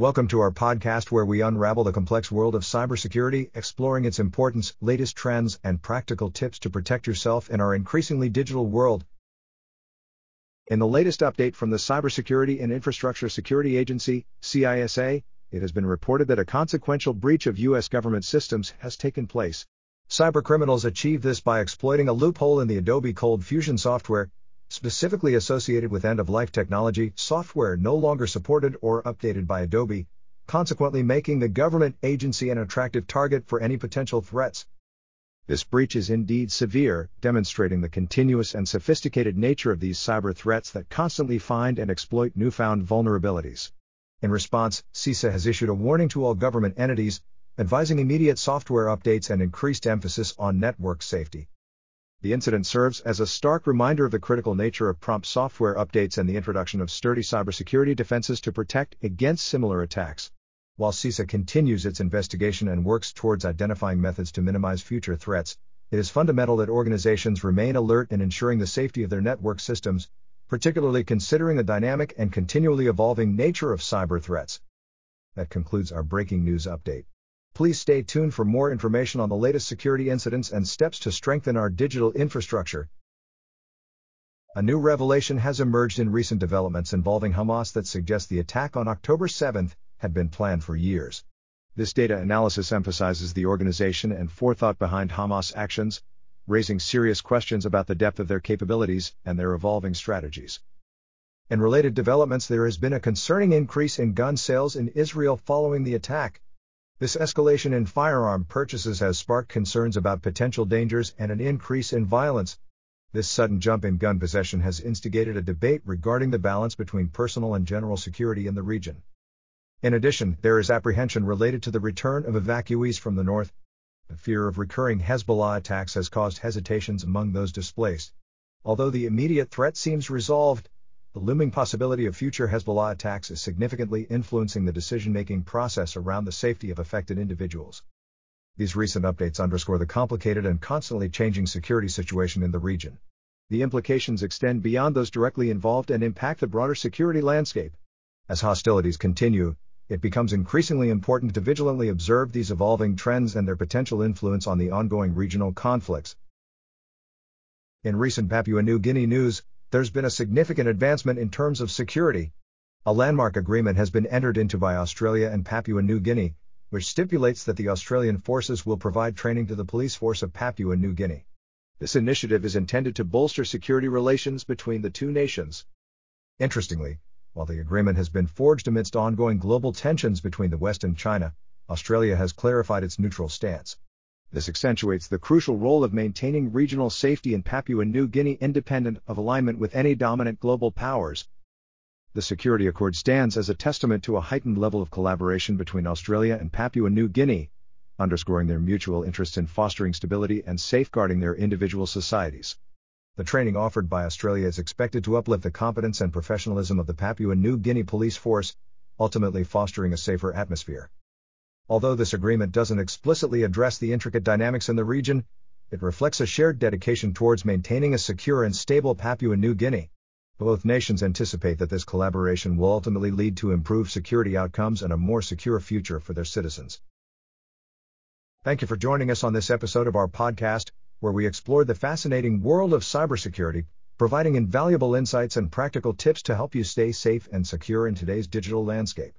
Welcome to our podcast where we unravel the complex world of cybersecurity, exploring its importance, latest trends, and practical tips to protect yourself in our increasingly digital world. In the latest update from the Cybersecurity and Infrastructure Security Agency, CISA, it has been reported that a consequential breach of U.S. government systems has taken place. Cybercriminals achieve this by exploiting a loophole in the Adobe ColdFusion software, specifically associated with end of life technology, software no longer supported or updated by Adobe, consequently making the government agency an attractive target for any potential threats. This breach is indeed severe, demonstrating the continuous and sophisticated nature of these cyber threats that constantly find and exploit newfound vulnerabilities. In response, CISA has issued a warning to all government entities, advising immediate software updates and increased emphasis on network safety. The incident serves as a stark reminder of the critical nature of prompt software updates and the introduction of sturdy cybersecurity defenses to protect against similar attacks. While CISA continues its investigation and works towards identifying methods to minimize future threats, it is fundamental that organizations remain alert in ensuring the safety of their network systems, particularly considering the dynamic and continually evolving nature of cyber threats. That concludes our breaking news update. Please stay tuned for more information on the latest security incidents and steps to strengthen our digital infrastructure. A new revelation has emerged in recent developments involving Hamas that suggests the attack on October 7 had been planned for years. This data analysis emphasizes the organization and forethought behind Hamas actions, raising serious questions about the depth of their capabilities and their evolving strategies. In related developments, there has been a concerning increase in gun sales in Israel following the attack. This escalation in firearm purchases has sparked concerns about potential dangers and an increase in violence. This sudden jump in gun possession has instigated a debate regarding the balance between personal and general security in the region. In addition, there is apprehension related to the return of evacuees from the north. The fear of recurring Hezbollah attacks has caused hesitations among those displaced. Although the immediate threat seems resolved, the looming possibility of future Hezbollah attacks is significantly influencing the decision making process around the safety of affected individuals. These recent updates underscore the complicated and constantly changing security situation in the region. The implications extend beyond those directly involved and impact the broader security landscape. As hostilities continue, it becomes increasingly important to vigilantly observe these evolving trends and their potential influence on the ongoing regional conflicts. In recent Papua New Guinea news, there's been a significant advancement in terms of security. A landmark agreement has been entered into by Australia and Papua New Guinea, which stipulates that the Australian forces will provide training to the police force of Papua New Guinea. This initiative is intended to bolster security relations between the two nations. Interestingly, while the agreement has been forged amidst ongoing global tensions between the West and China, Australia has clarified its neutral stance. This accentuates the crucial role of maintaining regional safety in Papua New Guinea independent of alignment with any dominant global powers. The Security Accord stands as a testament to a heightened level of collaboration between Australia and Papua New Guinea, underscoring their mutual interest in fostering stability and safeguarding their individual societies. The training offered by Australia is expected to uplift the competence and professionalism of the Papua New Guinea police force, ultimately fostering a safer atmosphere. Although this agreement doesn't explicitly address the intricate dynamics in the region, it reflects a shared dedication towards maintaining a secure and stable Papua New Guinea. Both nations anticipate that this collaboration will ultimately lead to improved security outcomes and a more secure future for their citizens. Thank you for joining us on this episode of our podcast, where we explore the fascinating world of cybersecurity, providing invaluable insights and practical tips to help you stay safe and secure in today's digital landscape.